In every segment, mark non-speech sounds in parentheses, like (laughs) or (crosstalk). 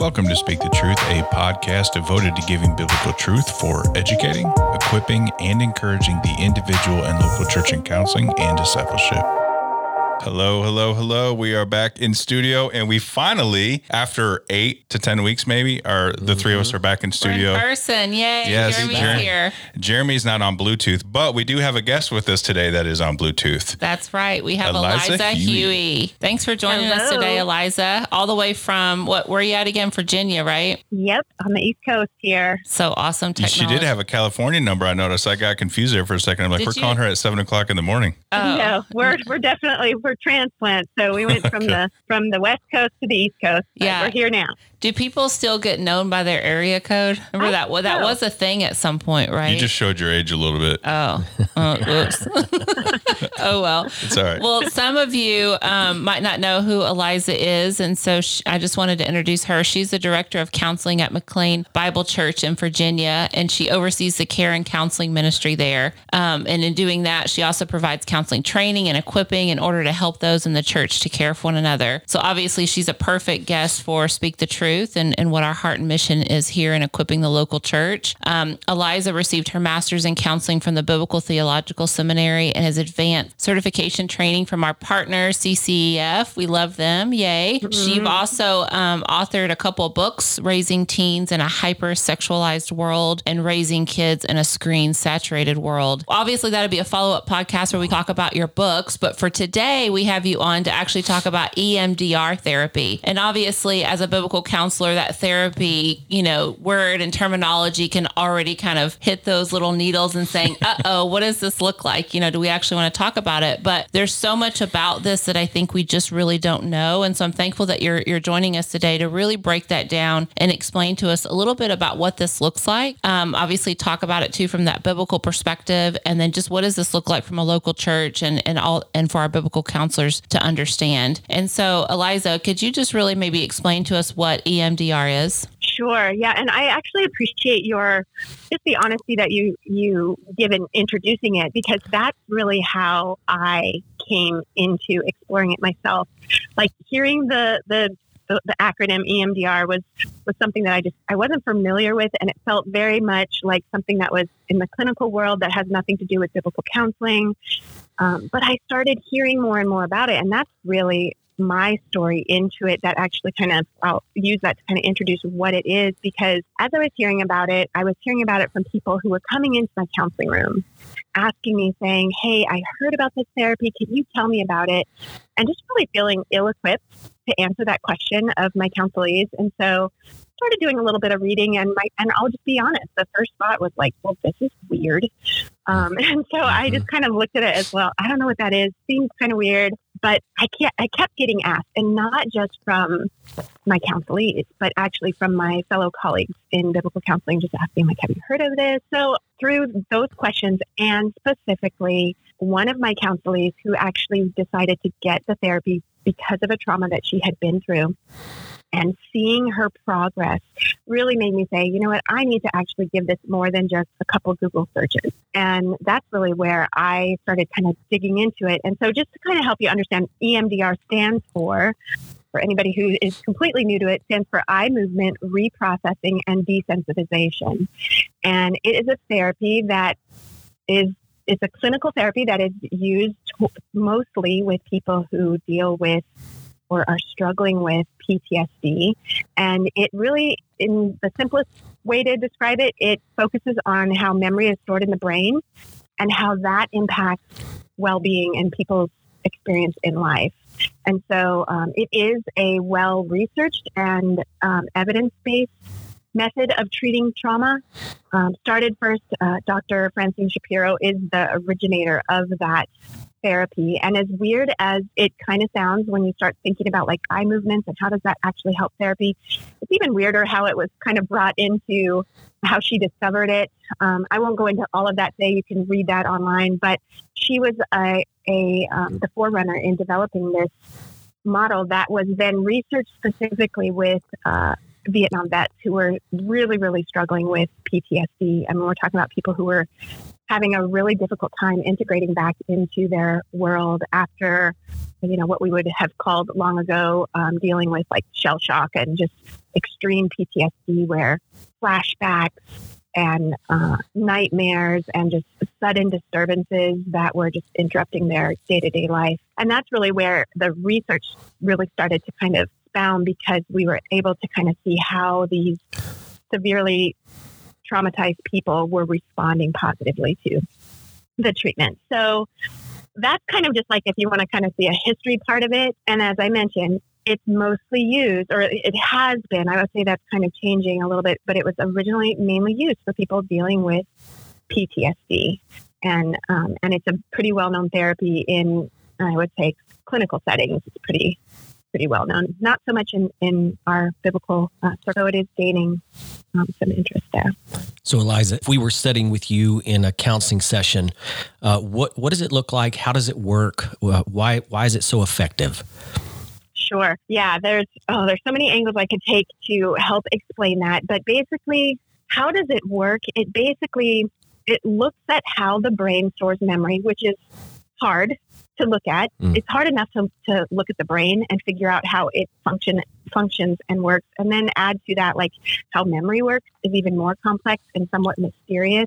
Welcome to Speak the Truth, a podcast devoted to giving biblical truth for educating, equipping, and encouraging the individual and local church in counseling and discipleship. Hello, hello, hello. We are back in studio, and we finally, after eight to ten weeks, maybe, are the three of us mm-hmm. are back in We're studio. in person. Yay. Yes, Jeremy's Jeremy. here. Jeremy's not on Bluetooth, but we do have a guest with us today that is on Bluetooth. That's right. We have Eliza Eliza, Huie. Huie. Thanks for joining us today, Eliza. All the way from what? Where are you at again? Virginia, right? Yep, on the East Coast here. So awesome. She did have a California number. I noticed. I got confused there for a second. I'm like, Did we're you? calling her at seven o'clock in the morning. Oh. No, we're we're definitely we're transplants. So we went from the from the West Coast to the East Coast. Yeah. we're here now. Do people still get known by their area code? Remember I that? Well, that know. was a thing at some point, right? You just showed your age a little bit. Oh, oh, oops. (laughs) oh well. It's all right. Well, some of you um, might not know who Eliza is, and so sh I just wanted to introduce her. She's the director of counseling at McLean Bible Church in Virginia, and she oversees the care and counseling ministry there. Um, and in doing that, she also provides counseling training and equipping in order to help those in the church to care for one another. So obviously, she's a perfect guest for Speak the Truth and, and what our heart and mission is here in equipping the local church. Um, Eliza received her master's in counseling from the Biblical Theological Seminary and has advanced certification training from our partner, CCEF. We love them. Yay. She's also um, authored a couple of books, Raising Teens in a Hyper Sexualized World and Raising Kids in a Screen Saturated World. Obviously, that'll be a follow up podcast where we talk about your books. But for today, we have you on to actually talk about EMDR therapy. And obviously, as a biblical counselor, that therapy, you know, word and terminology can already kind of hit those little needles and saying, (laughs) uh oh, what does this look like? You know, do we actually want to talk about it? But there's so much about this that I think we just really don't know. And so I'm thankful that you're you're joining us today to really break that down and explain to us a little bit about what this looks like. Um, obviously, talk about it too from that biblical perspective, and then just what does this look like from a local church and and all and for our biblical counselors to understand. And so, Eliza, could you just really maybe explain to us what EMDR is? Sure. Yeah, and I actually appreciate your just the honesty that you you give in introducing it because that's really how I came into exploring it myself. Like hearing the the the, acronym EMDR was was something that I just I wasn't familiar with, and it felt very much like something that was in the clinical world that has nothing to do with biblical counseling. Um, but I started hearing more and more about it, and that's really my story into it that actually kind of I'll use that to kind of introduce what it is because as I was hearing about it, I was hearing about it from people who were coming into my counseling room asking me saying, Hey, I heard about this therapy. Can you tell me about it? And just really feeling ill equipped to answer that question of my counselees. And so started doing a little bit of reading and my and I'll just be honest, the first thought was like, well, this is weird. Um, (laughs) and so I just kind of looked at it as well. I don't know what that is. Seems kind of weird, but I can't. I kept getting asked, and not just from my counselees, but actually from my fellow colleagues in biblical counseling, just asking like, "Have you heard of this?" So through those questions, and specifically one of my counselees who actually decided to get the therapy because of a trauma that she had been through. And seeing her progress really made me say, you know what, I need to actually give this more than just a couple Google searches. And that's really where I started kind of digging into it. And so, just to kind of help you understand, EMDR stands for, for anybody who is completely new to it, stands for eye movement reprocessing and desensitization. And it is a therapy that is it's a clinical therapy that is used mostly with people who deal with or are struggling with PTSD. And it really, in the simplest way to describe it, it focuses on how memory is stored in the brain and how that impacts well being and people's experience in life. And so um, it is a well researched and um, evidence based method of treating trauma. Um, started first, uh, Dr. Francine Shapiro is the originator of that therapy. And as weird as it kind of sounds when you start thinking about like eye movements and how does that actually help therapy, it's even weirder how it was kind of brought into how she discovered it. Um, I won't go into all of that today. You can read that online. But she was a, a um, the forerunner in developing this model that was then researched specifically with uh, Vietnam vets who were really, really struggling with PTSD. I mean, we're talking about people who were having a really difficult time integrating back into their world after you know, what we would have called long ago um, dealing with like shell shock and just extreme PTSD, where flashbacks and uh, nightmares and just sudden disturbances that were just interrupting their day to day life. And that's really where the research really started to kind of found because we were able to kind of see how these severely traumatized people were responding positively to the treatment. So that's kind of just like if you want to kind of see a history part of it. And as I mentioned, it's mostly used, or it has been. I would say that's kind of changing a little bit, but it was originally mainly used for people dealing with PTSD, and um, and it's a pretty well known therapy in I would say clinical settings. It's pretty pretty well known. Not so much in, in our biblical uh, circle. It is gaining um, some interest there. So, Eliza, if we were studying with you in a counseling session, uh, what what does it look like? How does it work? Uh, why why is it so effective? Sure. Yeah. There's oh, there's so many angles I could take to help explain that. But basically, how does it work? It basically it looks at how the brain stores memory, which is hard to look at. Mm. It's hard enough to, to look at the brain and figure out how it function functions and works, and then add to that like how memory works is even more complex and somewhat mysterious.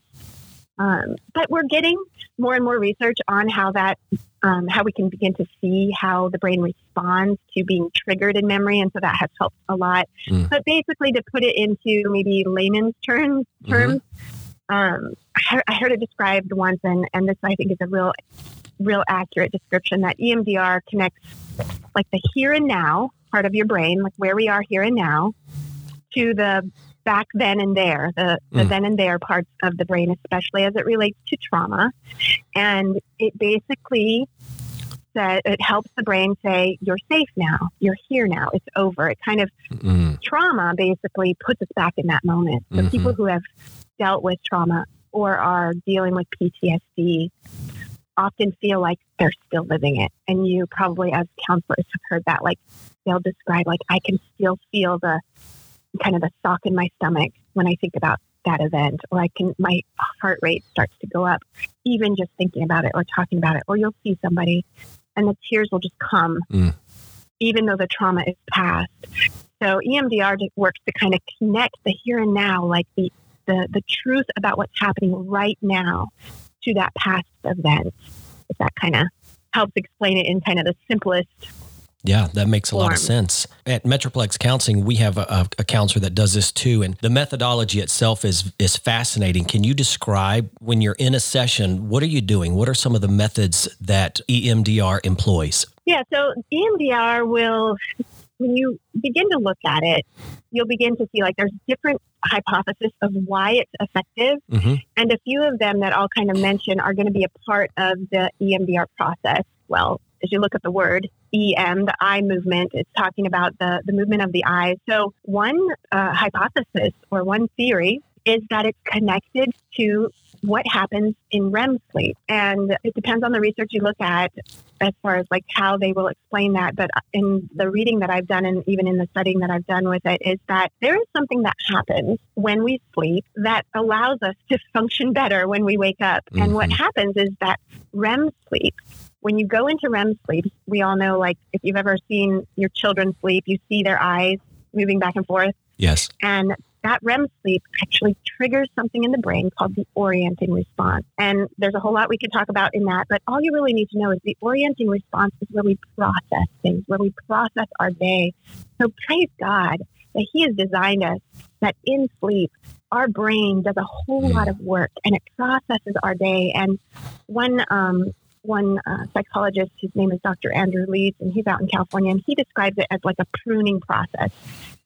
Um, but we're getting more and more research on how that um, how we can begin to see how the brain responds to being triggered in memory, and so that has helped a lot. Mm. But basically, to put it into maybe layman's terms, terms. Mm-hmm. Um, I heard it described once, and, and this I think is a real real accurate description that EMDR connects like the here and now part of your brain, like where we are here and now, to the back then and there, the, the mm. then and there parts of the brain, especially as it relates to trauma. And it basically says it helps the brain say, You're safe now, you're here now, it's over. It kind of mm. trauma basically puts us back in that moment. So mm-hmm. people who have dealt with trauma or are dealing with PTSD often feel like they're still living it. And you probably, as counselors, have heard that. Like they'll describe, like, I can still feel the kind of the sock in my stomach when I think about that event, or I can, my heart rate starts to go up, even just thinking about it or talking about it. Or you'll see somebody and the tears will just come, mm. even though the trauma is past. So EMDR works to kind of connect the here and now, like the, the, the truth about what's happening right now to that past event. If that kind of helps explain it in kind of the simplest yeah, that makes a lot of sense. At Metroplex Counseling, we have a, a, counselor that does this too, and the methodology itself is is fascinating. Can you describe when you're in a session, what are you doing? What are some of the methods that EMDR employs? Yeah, so EMDR will, when you begin to look at it, you'll begin to see like there's different hypothesis of why it's effective. Mm-hmm. And a few of them that I'll kind of mention are going to be a part of the EMDR process. Well, as you look at the word EM, the eye movement, it's talking about the, the movement of the eyes. So, one uh, hypothesis or one theory is that it's connected to what happens in REM sleep. And it depends on the research you look at as far as like how they will explain that. But in the reading that I've done and even in the studying that I've done with it is that there is something that happens when we sleep that allows us to function better when we wake up. Mm-hmm. And what mm-hmm. happens is that REM sleep when you go into REM sleep, we all know, like, if you've ever seen your children sleep, you see their eyes moving back and forth. Yes. And that REM sleep actually triggers something in the brain called the orienting response. And there's a whole lot we could talk about in that, but all you really need to know is the orienting response is where we process things, where we process our day. So praise God that He has designed us that in sleep, our brain does a whole lot of work and it processes our day. And one um, one uh, psychologist, his name is Dr. Andrew Leeds, and he's out in California, and he describes it as like a pruning process.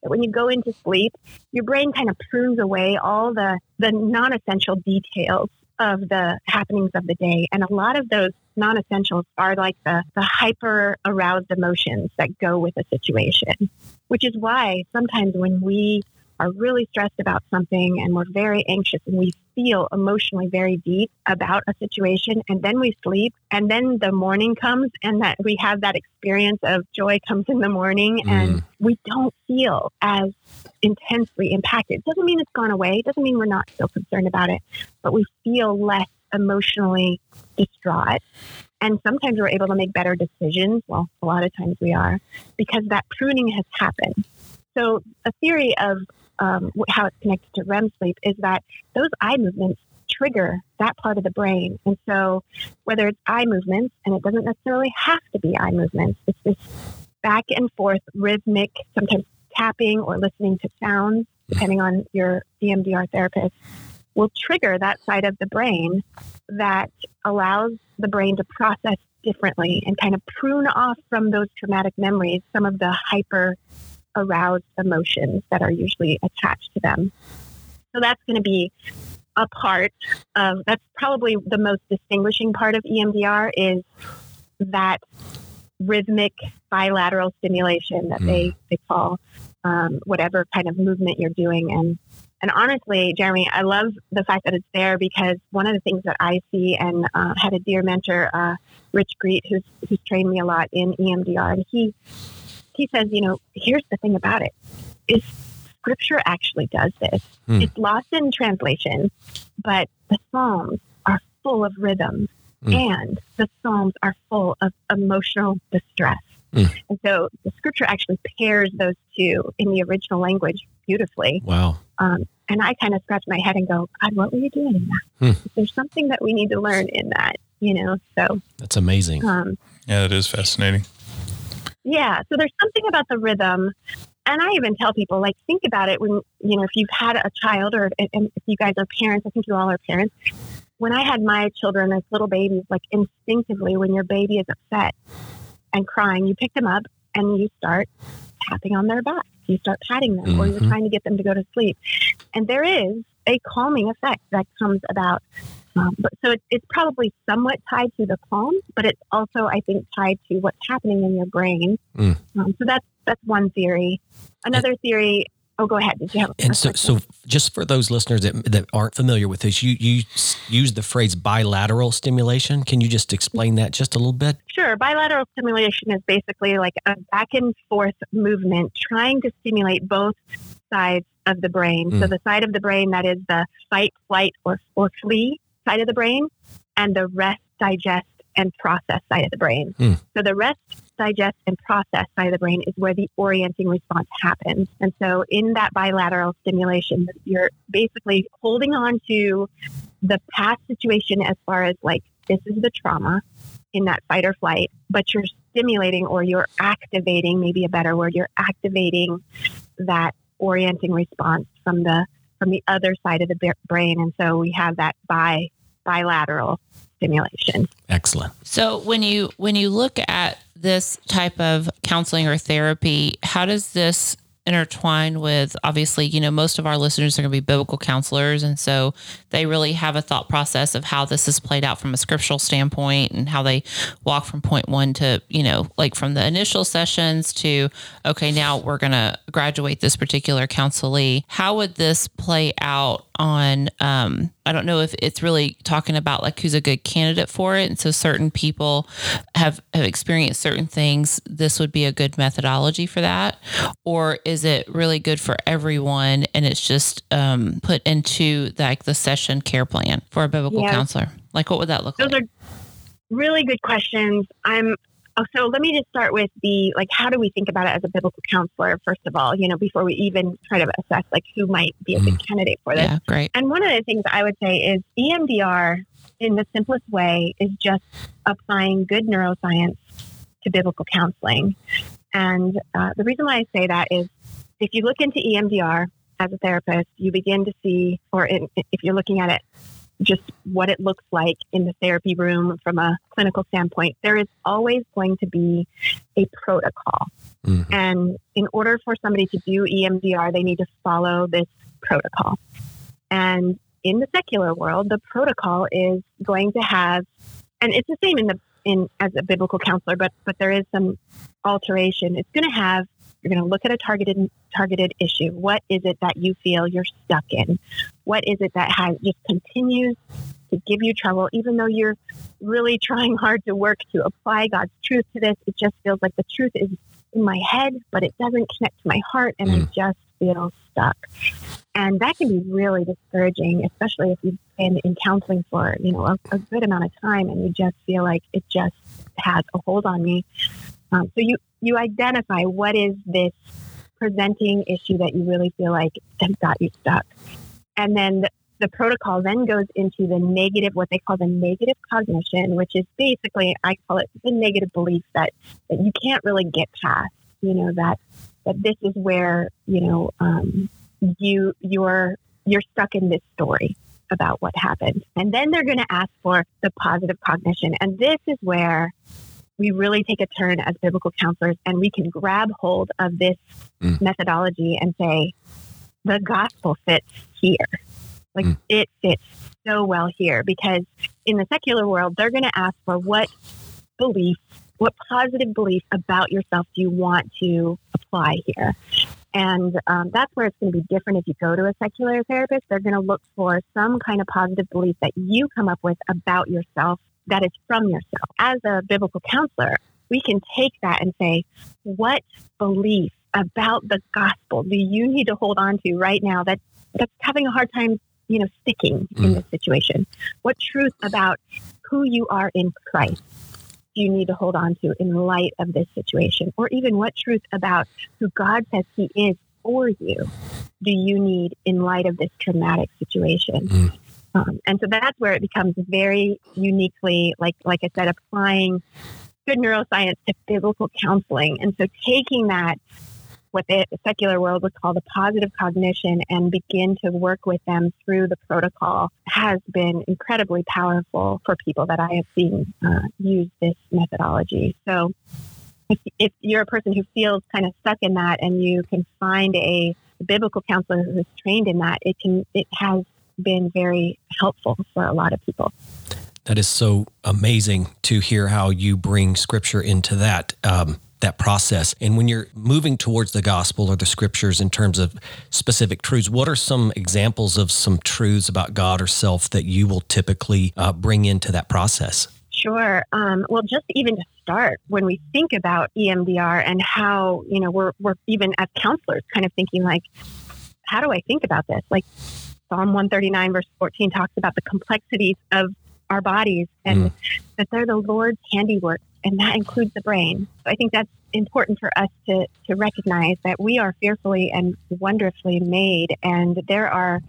That when you go into sleep, your brain kind of prunes away all the, the non essential details of the happenings of the day. And a lot of those non essentials are like the, the hyper aroused emotions that go with a situation, which is why sometimes when we are really stressed about something and we're very anxious and we feel emotionally very deep about a situation and then we sleep and then the morning comes and that we have that experience of joy comes in the morning mm. and we don't feel as intensely impacted. Doesn't mean it's gone away, doesn't mean we're not still concerned about it, but we feel less emotionally distraught. And sometimes we're able to make better decisions. Well, a lot of times we are because that pruning has happened. So, a theory of um, how it's connected to REM sleep is that those eye movements trigger that part of the brain. And so, whether it's eye movements, and it doesn't necessarily have to be eye movements, it's this back and forth rhythmic, sometimes tapping or listening to sounds, depending on your EMDR therapist, will trigger that side of the brain that allows the brain to process differently and kind of prune off from those traumatic memories some of the hyper aroused emotions that are usually attached to them. So that's going to be a part of that's probably the most distinguishing part of EMDR is that rhythmic bilateral stimulation that mm. they, they call um, whatever kind of movement you're doing. And and honestly, Jeremy, I love the fact that it's there because one of the things that I see and uh, had a dear mentor, uh, Rich Greet, who's who's trained me a lot in EMDR, and he he says, you know, here's the thing about it: is Scripture actually does this. Hmm. It's lost in translation, but the Psalms are full of rhythm, hmm. and the Psalms are full of emotional distress. Mm. And so the scripture actually pairs those two in the original language beautifully. Wow. Um, and I kind of scratch my head and go, God, what were you doing in that? Hmm. There's something that we need to learn in that, you know? So that's amazing. Um, yeah, it is fascinating. Yeah. So there's something about the rhythm. And I even tell people, like, think about it when, you know, if you've had a child or and if you guys are parents, I think you all are parents. When I had my children as little babies, like instinctively, when your baby is upset, and crying, you pick them up and you start tapping on their back. You start patting them mm-hmm. or you're mm-hmm. trying to get them to go to sleep. And there is a calming effect that comes about. Um, but so it, it's probably somewhat tied to the calm, but it's also, I think, tied to what's happening in your brain. Mm. Um, so that's that's one theory. Another theory Oh, go ahead. Did you have? And so, so just for those listeners that, that aren't familiar with this, you you use the phrase bilateral stimulation. Can you just explain that just a little bit? Sure. Bilateral stimulation is basically like a back and forth movement, trying to stimulate both sides of the brain. Mm. So the side of the brain that is the fight, flight, or or flee side of the brain, and the rest, digest, and process side of the brain. Mm. So the rest digest, and process side of the brain is where the orienting response happens. And so in that bilateral stimulation, you're basically holding on to the past situation as far as like, this is the trauma in that fight or flight, but you're stimulating or you're activating, maybe a better word, you're activating that orienting response from the from the other side of the brain. And so we have that bi bilateral stimulation. Excellent. So when you when you look at this type of counseling or therapy, how does this intertwine with obviously, you know, most of our listeners are going to be biblical counselors. And so they really have a thought process of how this is played out from a scriptural standpoint and how they walk from point one to, you know, like from the initial sessions to, okay, now we're going to graduate this particular counselee. How would this play out on um, I don't know if it's really talking about like who's a good candidate for it. And so certain people have, have experienced certain things. This would be a good methodology for that. Or is it really good for everyone and it's just um, put into like the session care plan for a biblical yes. counselor? Like what would that look Those like? Those are really good questions. I'm so let me just start with the like how do we think about it as a biblical counselor first of all you know before we even try to assess like who might be a good mm. candidate for this? Yeah, great. And one of the things i would say is emdr in the simplest way is just applying good neuroscience to biblical counseling. And uh, the reason why i say that is if you look into emdr as a therapist you begin to see or in, if you're looking at it just what it looks like in the therapy room from a clinical standpoint, there is always going to be a protocol. Mm-hmm. And in order for somebody to do EMDR, they need to follow this protocol. And in the secular world, the protocol is going to have, and it's the same in the in as a biblical counselor, but but there is some alteration. It's going to have you're going to look at a targeted targeted issue. What is it that you feel you're stuck in? What is it that has just continues to give you trouble, even though you're really trying hard to work to apply God's truth to this? It just feels like the truth is in my head, but it doesn't connect to my heart, and mm. I just feel stuck. And that can be really discouraging, especially if you've been in counseling for, you know, a, a good amount of time and you just feel like it just has a hold on me. Um, so you, you identify what is this presenting issue that you really feel like has got you stuck. And then the, the protocol then goes into the negative, what they call the negative cognition, which is basically, I call it the negative belief that, that you can't really get past, you know, that, that this is where, you know, um, you, you're, you're stuck in this story about what happened. And then they're going to ask for the positive cognition. And this is where we really take a turn as biblical counselors and we can grab hold of this mm. methodology and say, the gospel fits here. Like mm. it fits so well here because in the secular world, they're going to ask for what belief, what positive belief about yourself do you want to apply here? And um, that's where it's going to be different if you go to a secular therapist. They're going to look for some kind of positive belief that you come up with about yourself that is from yourself. As a biblical counselor, we can take that and say, what belief about the gospel do you need to hold on to right now that that's having a hard time, you know, sticking mm. in this situation? What truth about who you are in Christ do you need to hold on to in light of this situation? Or even what truth about who God says he is for you do you need in light of this traumatic situation? Mm. Um, and so that's where it becomes very uniquely, like like I said, applying good neuroscience to biblical counseling. And so taking that, what the secular world would call the positive cognition, and begin to work with them through the protocol has been incredibly powerful for people that I have seen uh, use this methodology. So if, if you're a person who feels kind of stuck in that and you can find a biblical counselor who's trained in that, it can it has been very helpful for a lot of people. That is so amazing to hear how you bring scripture into that. Um, that process. And when you're moving towards the gospel or the scriptures in terms of specific truths, what are some examples of some truths about God or self that you will typically uh, bring into that process? Sure. Um, well, just even to start, when we think about EMDR and how, you know, we're, we're even as counselors kind of thinking like, how do I think about this? Like, Psalm 139, verse 14, talks about the complexities of our bodies and mm. that they're the Lord's handiwork, and that includes the brain. So I think that's important for us to, to recognize that we are fearfully and wonderfully made, and there are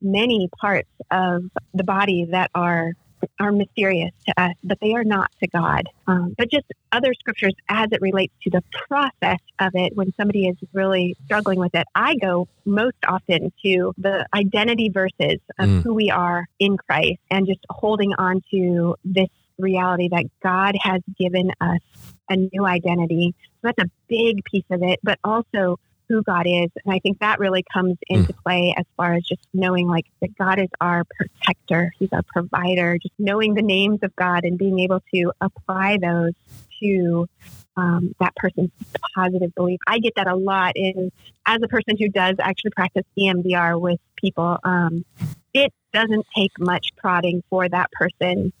many parts of the body that are are mysterious to us, but they are not to God. Um, but just other scriptures as it relates to the process of it when somebody is really struggling with it. I go most often to the identity verses of mm. who we are in Christ and just holding on to this reality that God has given us a new identity. So that's a big piece of it, but also who God is. And I think that really comes into mm. play as far as just knowing like that God is our protector, He's our provider, just knowing the names of God and being able to apply those to um, that person's positive belief. I get that a lot in as a person who does actually practice EMDR with people. Um, it doesn't take much prodding for that person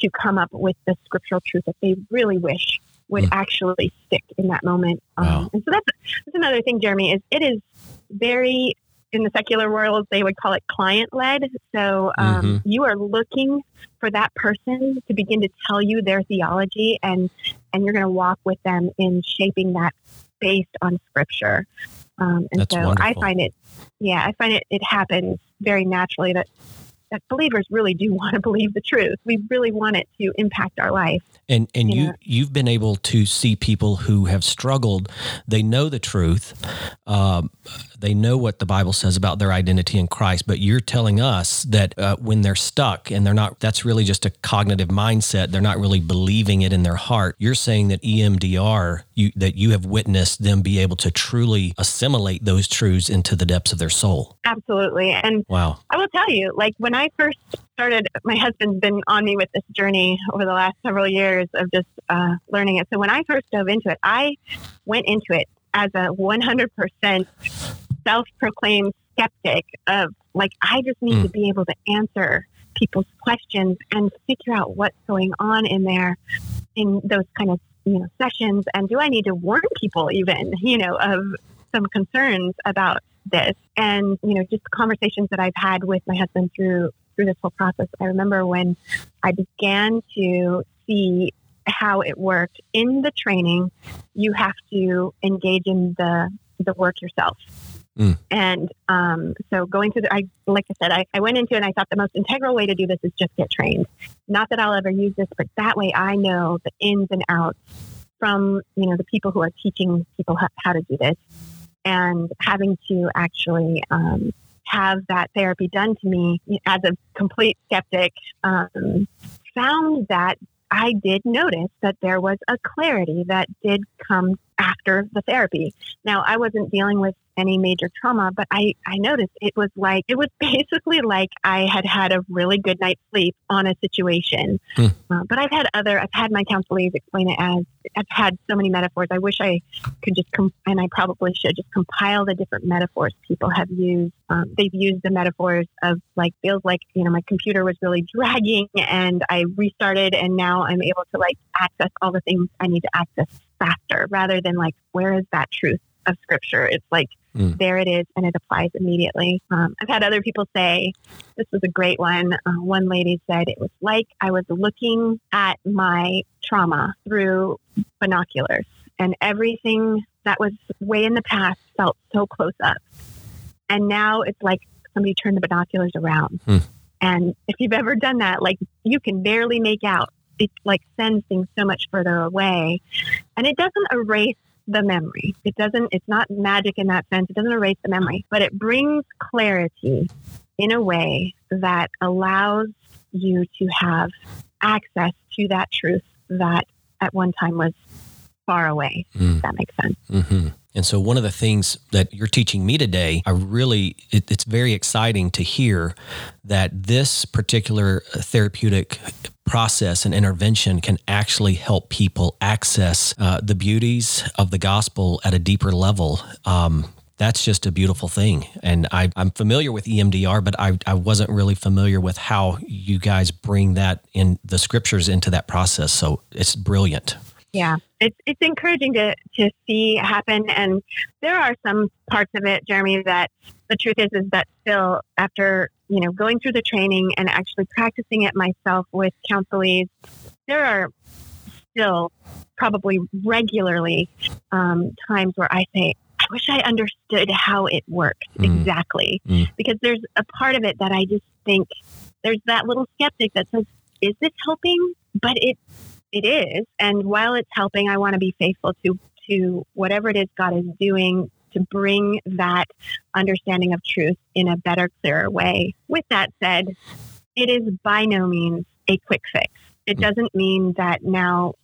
to come up with the scriptural truth that they really wish would mm. actually stick in that moment. Um. And so that's, that's another thing, Jeremy, is it is very, in the secular world, they would call it client led. So um, mm-hmm. you are looking for that person to begin to tell you their theology and, and you're going to walk with them in shaping that based on scripture. Um, and that's so wonderful. I find it, yeah, I find it, it happens very naturally that that believers really do (laughs) want to believe the truth. We really want it to impact our life. And and you, you have been able to see people who have struggled. They know the truth. Um, they know what the Bible says about their identity in Christ. But you're telling us that uh, when they're stuck and they're not, that's really just a cognitive mindset. They're not really believing it in their heart. You're saying that EMDR, you, that you have witnessed them be able to truly assimilate those truths into the depths of their soul. Absolutely. And wow, I will tell you, like when I first started, my husband's been on me with this journey over the last several years of just uh, learning it. So when I first dove into it, I went into it as a 100% self proclaimed skeptic of like, I just need mm. to be able to answer people's questions and figure out what's going on in there in those kind of you know sessions and do i need to warn people even you know of some concerns about this? And, you know, just conversations that I've had with my husband through through this whole process. I remember when I began to see how it worked in the training, you have to engage in the the work yourself. Mm. And um, so going through the, I, like I said, I, I went into it and I thought the most integral way to do this is just get trained. Not that I'll ever use this, but that way I know the ins and outs from, you know, the people who are teaching people how, how to do this and having to actually um, have that therapy done to me as a complete skeptic um, found that I did notice that there was a clarity that did come after the therapy. Now, I wasn't dealing with any major trauma, but I, I noticed it was like, it was (laughs) basically like I had had a really good night's sleep on a situation. Hmm. Uh, but I've had other, I've had my counselors explain it as, I've had so many metaphors. I wish I could just, com- and I probably should just compile the different metaphors people have used. Um, they've used the metaphors of like, feels like, you know, my computer was really dragging and I restarted and now I'm able to like access all the things I need to access faster rather than like, where is that truth of scripture? It's like, mm. there it is and it applies immediately. Um, I've had other people say, this was a great one. Uh, one lady said, it was like I was looking at my trauma through binoculars and everything that was way in the past felt so close up. And now it's like somebody turned the binoculars around. Mm. And if you've ever done that, like you can barely make out it like sends things so much further away. And it doesn't erase the memory. It doesn't it's not magic in that sense. It doesn't erase the memory but it brings clarity in a way that allows you to have access to that truth that at one time was far away. Mm. that makes sense? Mm-hmm. And so, one of the things that you're teaching me today, I really, it, it's very exciting to hear that this particular therapeutic process and intervention can actually help people access uh, the beauties of the gospel at a deeper level. Um, that's just a beautiful thing. And I, am familiar with EMDR, but I, I wasn't really familiar with how you guys bring that in the scriptures into that process. So it's brilliant. Yeah, it's it's encouraging to to see happen, and there are some parts of it, Jeremy, that the truth is is that still after you know going through the training and actually practicing it myself with counselees, there are still probably regularly um, times where I say, I wish I understood how it works mm. exactly, mm. because there's a part of it that I just think there's that little skeptic that says, "Is this helping?" But it it is. And while it's helping, I want to be faithful to to whatever it is God is doing to bring that understanding of truth in a better, clearer way. With that said, it is by no means a quick fix. It mm. doesn't mean that now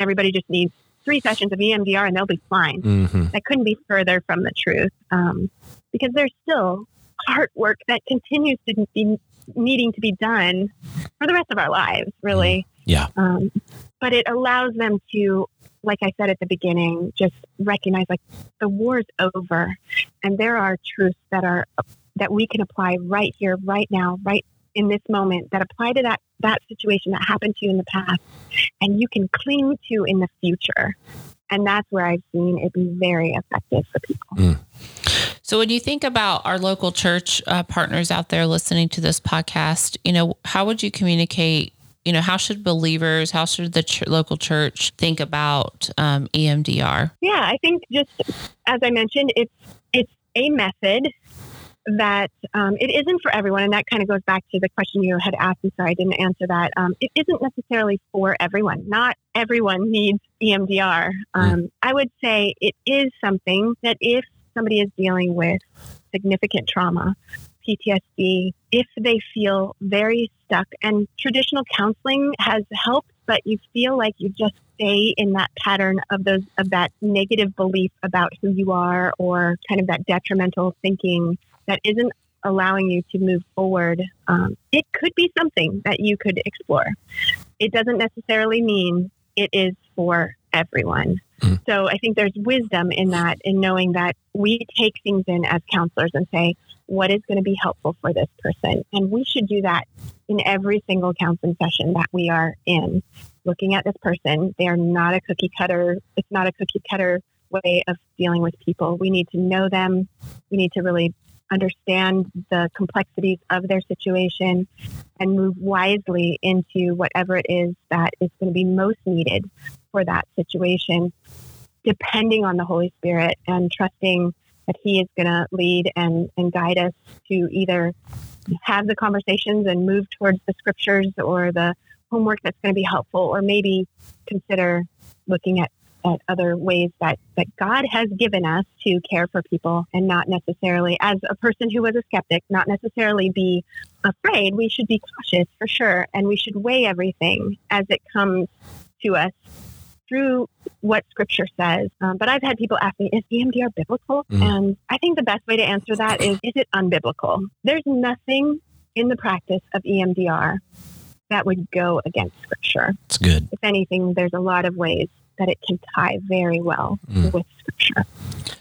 everybody just needs three sessions of EMDR and they'll be fine. Mm-hmm. That couldn't be further from the truth um, because there's still heart work that continues to be needing to be done for the rest of our lives, really. Mm. Yeah. Um, but it allows them to, like I said at the beginning, just recognize like the war's over, and there are truths that are that we can apply right here, right now, right in this moment that apply to that that situation that happened to you in the past, and you can cling to in the future. And that's where I've seen it be very effective for people. Mm. So, when you think about our local church uh, partners out there listening to this podcast, you know, how would you communicate you know, how should believers, how should the ch- local church think about um, EMDR? Yeah, I think just as I mentioned, it's it's a method that um, it isn't for everyone, and that kind of goes back to the question you had asked. And sorry, I didn't answer that. Um, it isn't necessarily for everyone. Not everyone needs EMDR. Um, mm. I would say it is something that if somebody is dealing with significant trauma, PTSD if they feel very stuck. And traditional counseling has helped, but you feel like you just stay in that pattern of those of that negative belief about who you are or kind of that detrimental thinking that isn't allowing you to move forward. Um, it could be something that you could explore. It doesn't necessarily mean it is for everyone. Mm. So I think there's wisdom in that, in knowing that we take things in as counselors and say, what is going to be helpful for this person. And we should do that in every single counseling session that we are in. Looking at this person, they are not a cookie cutter. It's not a cookie cutter way of dealing with people. We need to know them. We need to really understand the complexities of their situation and move wisely into whatever it is that is going to be most needed for that situation, depending on the Holy Spirit and trusting that He is going to lead and, and guide us to either have the conversations and move towards the scriptures or the homework that's going to be helpful, or maybe consider looking at at other ways that, that God has given us to care for people and not necessarily, as a person who was a skeptic, not necessarily be afraid. We should be cautious for sure. And we should weigh everything as it comes to us through what scripture says. Um, but I've had people ask me, is EMDR biblical? Mm. And I think the best way to answer that is, is it unbiblical? There's nothing in the practice of EMDR that would go against scripture. It's good. If anything, there's a lot of ways that it can tie very well mm. with scripture.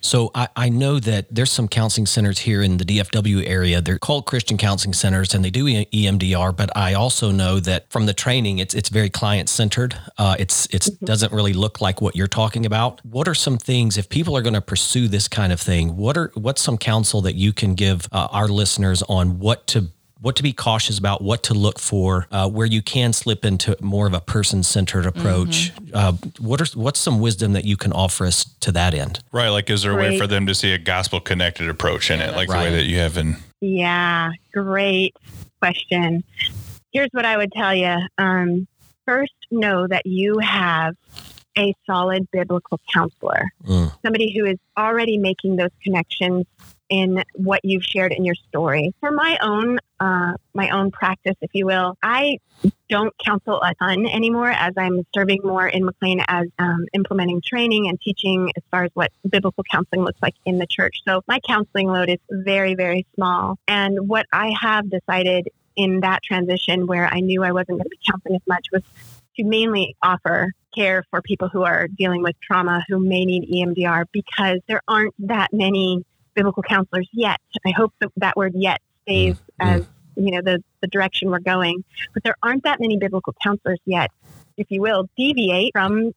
So I, I, know that there's some counseling centers here in the DFW area. They're called Christian Counseling Centers, and they do EMDR. But I also know that from the training, it's it's very client centered. Uh, it's it mm-hmm. doesn't really look like what you're talking about. What are some things if people are going to pursue this kind of thing? What are what's some counsel that you can give uh, our listeners on what to what to be cautious about, what to look for, uh, where you can slip into more of a person-centered approach. Mm-hmm. Uh, what are what's some wisdom that you can offer us to that end? Right, like is there a way for them to see a gospel-connected approach in it, like right. the way that you have in? Yeah, great question. Here's what I would tell you. Um, first, know that you have a solid biblical counselor, mm. somebody who is already making those connections in what you've shared in your story. For my own uh, my own practice, if you will, I don't counsel a ton anymore as I'm serving more in McLean as um, implementing training and teaching as far as what biblical counseling looks like in the church. So my counseling load is very very small, and what I have decided in that transition where I knew I wasn't going to be counseling as much was to mainly offer care for people who are dealing with trauma who may need EMDR because there aren't that many biblical counselors yet. I hope that that word yet stays mm, as you know the the direction we're going. But there aren't that many biblical counselors yet, if you will, deviate from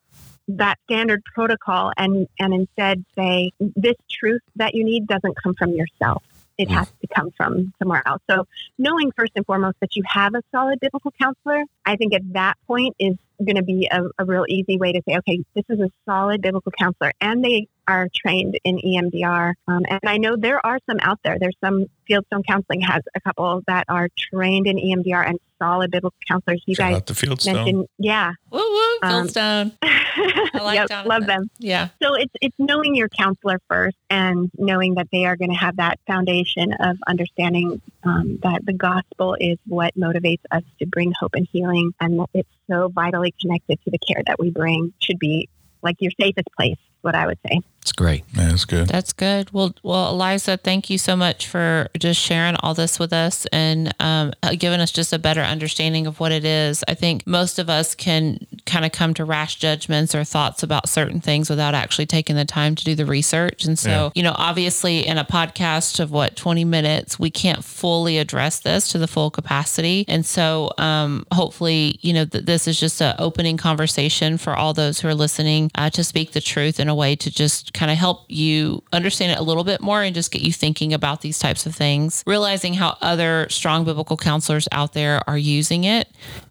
that standard protocol and and instead say this truth that you need doesn't come from yourself. It mm. has to come from somewhere else. So knowing first and foremost that you have a solid biblical counselor, I think at that point is going to be a, a real easy way to say, okay, this is a solid biblical counselor, and they are trained in EMDR. Um, and I know there are some out there. There's some Fieldstone Counseling has a couple that are trained in EMDR and solid biblical counselors. You Shout guys the Fieldstone. mentioned, yeah, woo woo, um, Fieldstone. Um, (laughs) I like yep, love them. Yeah. So it's it's knowing your counselor first and knowing that they are going to have that foundation of understanding um, that the gospel is what motivates us to bring hope and healing, and that it's so vitally connected to the care that we bring. Should be like your safest place what I would say. It's great. Yeah, that's good. That's good. Well, well, Eliza, thank you so much for just sharing all this with us and um, uh, giving us just a better understanding of what it is. I think most of us can kind of come to rash judgments or thoughts about certain things without actually taking the time to do the research. And so, yeah. you know, obviously, in a podcast of what twenty minutes, we can't fully address this to the full capacity. And so, um, hopefully, you know, th- this is just an opening conversation for all those who are listening uh, to speak the truth and a way to just kind of help you understand it a little bit more and just get you thinking about these types of things, realizing how other strong biblical counselors out there are using it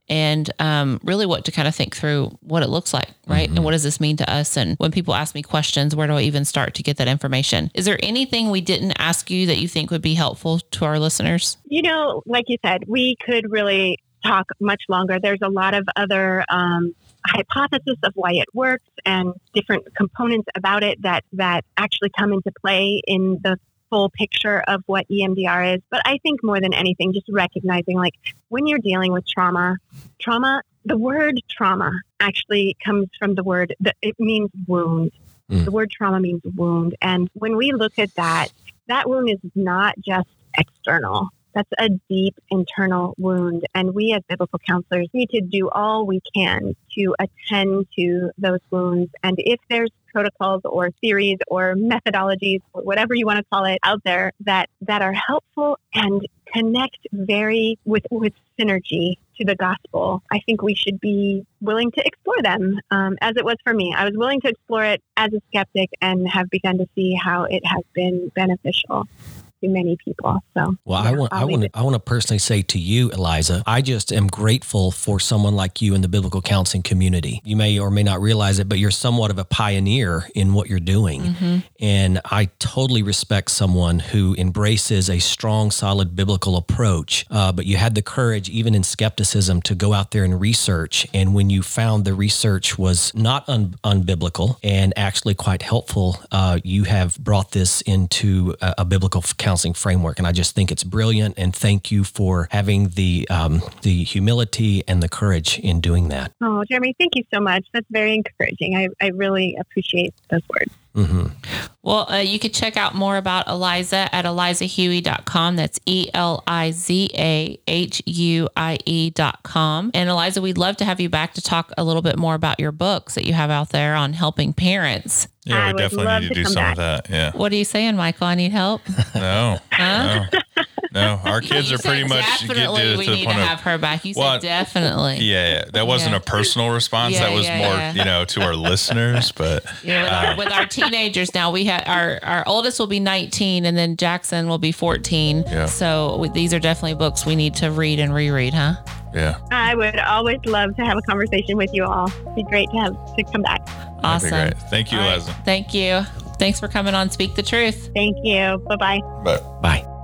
and um, really what to kind of think through what it looks like, right? Mm-hmm. And what does this mean to us? And when people ask me questions, where do I even start to get that information? Is there anything we didn't ask you that you think would be helpful to our listeners? You know, like you said, we could really talk much longer. There's a lot of other um, hypothesis of why it works and different components about it that that actually come into play in the full picture of what EMDR is. But I think more than anything, just recognizing like when you're dealing with trauma, trauma, the word trauma actually comes from the word that it means wound. Mm. The word trauma means wound. And when we look at that, that wound is not just external. That's a deep internal wound. And we as biblical counselors need to do all we can to attend to those wounds. And if there's protocols or theories or methodologies or whatever you want to call it out there that, that are helpful and connect very with, with synergy to the gospel, I think we should be willing to explore them, um, as it was for me. I was willing to explore it as a skeptic and have begun to see how it has been beneficial to many people. So, well, yeah, I want, I'll I want, to, I want to personally say to you, Eliza, I just am grateful for someone like you in the biblical counseling community. You may or may not realize it, but you're somewhat of a pioneer in what you're doing, mm-hmm. and I totally respect someone who embraces a strong, solid biblical approach. Uh, but you had the courage, even in skepticism, to go out there and research. And when you found the research was not un- unbiblical and actually quite helpful, uh, you have brought this into a, a biblical counseling framework. And I just think it's brilliant. And thank you for having the um, the humility and the courage in doing that. Oh, Jeremy, thank you so much. That's very encouraging. I, I really appreciate those words. Mm-hmm. Well, uh, you could check out more about Eliza at elizahuie.com. That's E L I Z A H U I E.com. And Eliza, we'd love to have you back to talk a little bit more about your books that you have out there on helping parents. Yeah, we definitely need to, to do some back. of that. Yeah. What are you saying, Michael? I need help. no. Huh? No. No, our kids are pretty much definitely get to, we to need to have her back. You well, said definitely. Yeah, yeah. that wasn't yeah. a personal response. Yeah, that was yeah, more, you know, to our listeners. But (laughs) yeah, with, uh, our, with, our, teenagers now, we have our our oldest will be 19, and then Jackson will be 14. Yeah. So these are definitely books we need to read and reread, huh? Yeah. I would always love to have a conversation with you all. It'd be great to have to come back. Awesome. Thank you, Liza. Thank you. Thanks for coming on Speak the Truth. Thank you. Bye-bye. Bye. Bye.